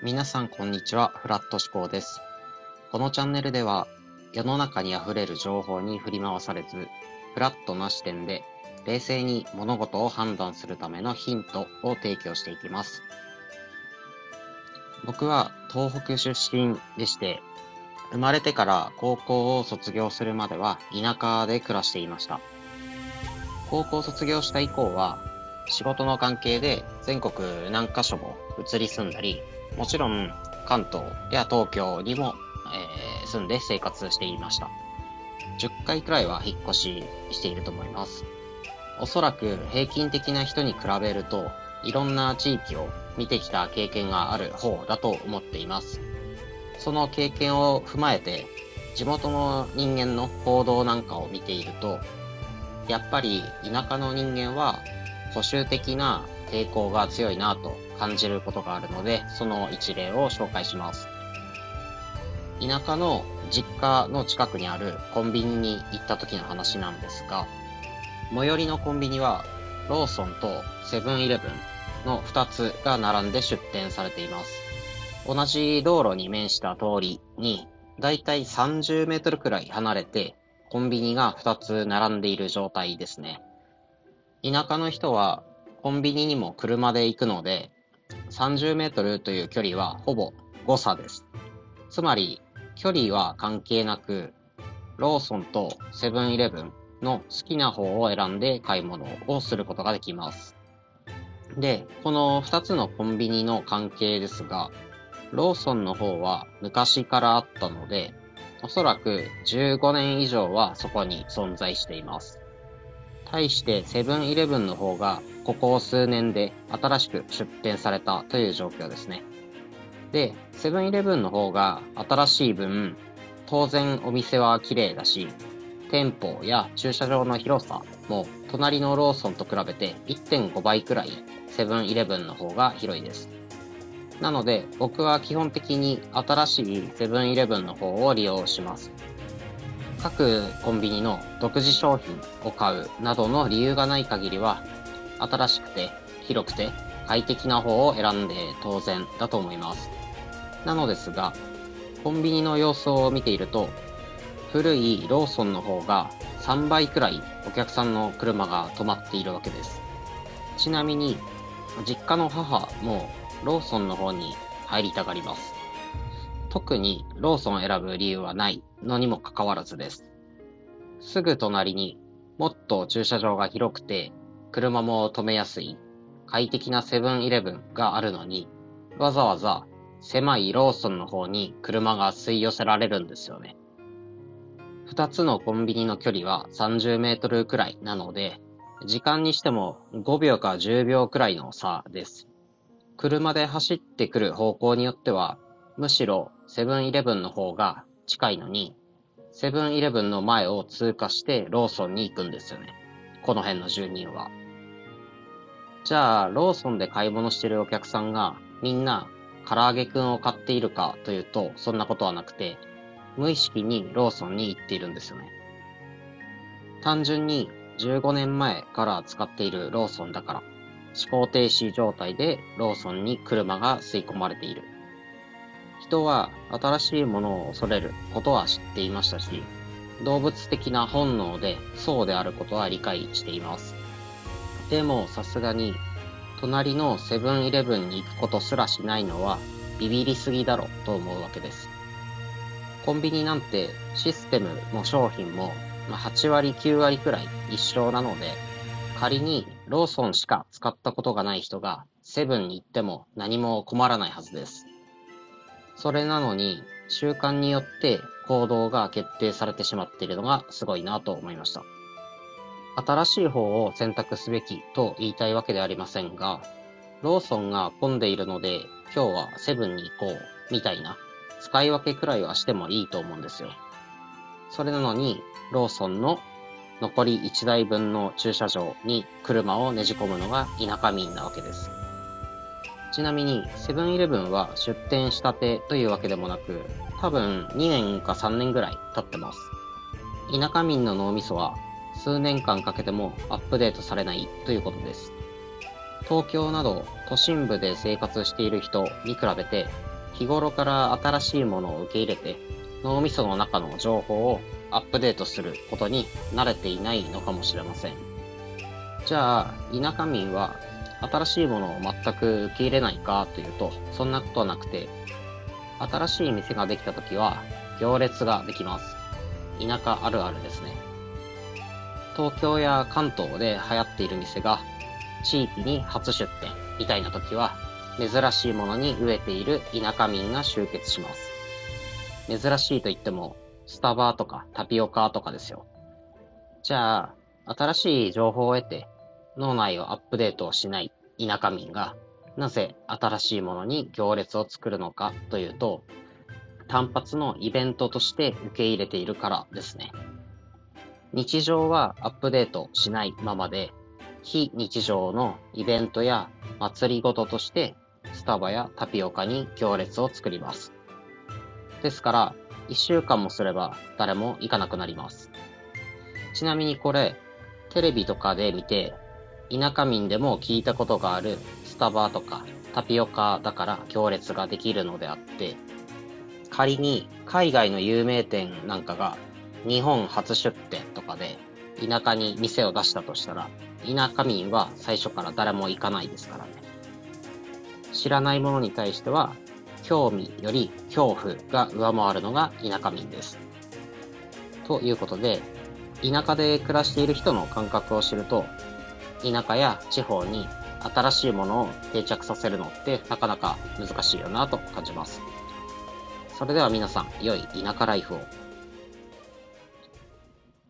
皆さんこんにちは、フラット思考です。このチャンネルでは、世の中に溢れる情報に振り回されず、フラットな視点で冷静に物事を判断するためのヒントを提供していきます。僕は東北出身でして、生まれてから高校を卒業するまでは田舎で暮らしていました。高校卒業した以降は仕事の関係で全国何カ所も移り住んだり、もちろん関東や東京にも、えー住んで生活していました。10回くらいは引っ越ししていると思います。おそらく平均的な人に比べると、いろんな地域を見てきた経験がある方だと思っています。その経験を踏まえて、地元の人間の行動なんかを見ていると、やっぱり田舎の人間は保守的な抵抗が強いなと感じることがあるので、その一例を紹介します。田舎の実家の近くにあるコンビニに行った時の話なんですが、最寄りのコンビニはローソンとセブンイレブンの2つが並んで出店されています。同じ道路に面した通りに、だいたい30メートルくらい離れて、コンビニが2つ並んでいる状態ですね。田舎の人はコンビニにも車で行くので、30メートルという距離はほぼ誤差です。つまり、距離は関係なく、ローソンとセブンイレブンの好きな方を選んで買い物をすることができます。で、この2つのコンビニの関係ですが、ローソンの方は昔からあったので、おそらく15年以上はそこに存在しています。対してセブンイレブンの方がここ数年で新しく出店されたという状況ですね。で、セブンイレブンの方が新しい分、当然お店は綺麗だし、店舗や駐車場の広さも隣のローソンと比べて1.5倍くらいセブンイレブンの方が広いです。なので僕は基本的に新しいセブンイレブンの方を利用します。各コンビニの独自商品を買うなどの理由がない限りは、新しくて広くて快適な方を選んで当然だと思います。なのですが、コンビニの様子を見ていると、古いローソンの方が3倍くらいお客さんの車が止まっているわけです。ちなみに、実家の母もローソンの方に入りたがります。特にローソンを選ぶ理由はないのにもかかわらずです。すぐ隣にもっと駐車場が広くて車も止めやすい快適なセブンイレブンがあるのにわざわざ狭いローソンの方に車が吸い寄せられるんですよね。二つのコンビニの距離は30メートルくらいなので時間にしても5秒か10秒くらいの差です。車で走ってくる方向によってはむしろセブンイレブンの方が近いのに、セブンイレブンの前を通過してローソンに行くんですよね。この辺の住人は。じゃあ、ローソンで買い物してるお客さんがみんな唐揚げくんを買っているかというと、そんなことはなくて、無意識にローソンに行っているんですよね。単純に15年前から使っているローソンだから、思考停止状態でローソンに車が吸い込まれている。人は新しいものを恐れることは知っていましたし、動物的な本能でそうであることは理解しています。でもさすがに、隣のセブンイレブンに行くことすらしないのはビビりすぎだろと思うわけです。コンビニなんてシステムも商品も8割9割くらい一緒なので、仮にローソンしか使ったことがない人がセブンに行っても何も困らないはずです。それなのに、習慣によって行動が決定されてしまっているのがすごいなと思いました。新しい方を選択すべきと言いたいわけではありませんが、ローソンが混んでいるので今日はセブンに行こうみたいな使い分けくらいはしてもいいと思うんですよ。それなのに、ローソンの残り1台分の駐車場に車をねじ込むのが田舎民なわけです。ちなみに、セブンイレブンは出店したてというわけでもなく、多分2年か3年ぐらい経ってます。田舎民の脳みそは数年間かけてもアップデートされないということです。東京など都心部で生活している人に比べて、日頃から新しいものを受け入れて、脳みその中の情報をアップデートすることに慣れていないのかもしれません。じゃあ、田舎民は新しいものを全く受け入れないかというと、そんなことはなくて、新しい店ができた時は行列ができます。田舎あるあるですね。東京や関東で流行っている店が地域に初出店みたいな時は珍しいものに飢えている田舎民が集結します。珍しいと言ってもスタバとかタピオカとかですよ。じゃあ、新しい情報を得て脳内をアップデートしない田舎民がなぜ新しいものに行列を作るのかというと、単発のイベントとして受け入れているからですね。日常はアップデートしないままで、非日常のイベントや祭りごととしてスタバやタピオカに行列を作ります。ですから、一週間もすれば誰も行かなくなります。ちなみにこれ、テレビとかで見て、田舎民でも聞いたことがあるタバとかタピオカだから行列ができるのであって、仮に海外の有名店なんかが日本初出店とかで田舎に店を出したとしたら、田舎民は最初から誰も行かないですからね。知らないものに対しては、興味より恐怖が上回るのが田舎民です。ということで、田舎で暮らしている人の感覚を知ると、田舎や地方に新しいものを定着させるのってなかなか難しいよなと感じます。それでは皆さん、良い田舎ライフを。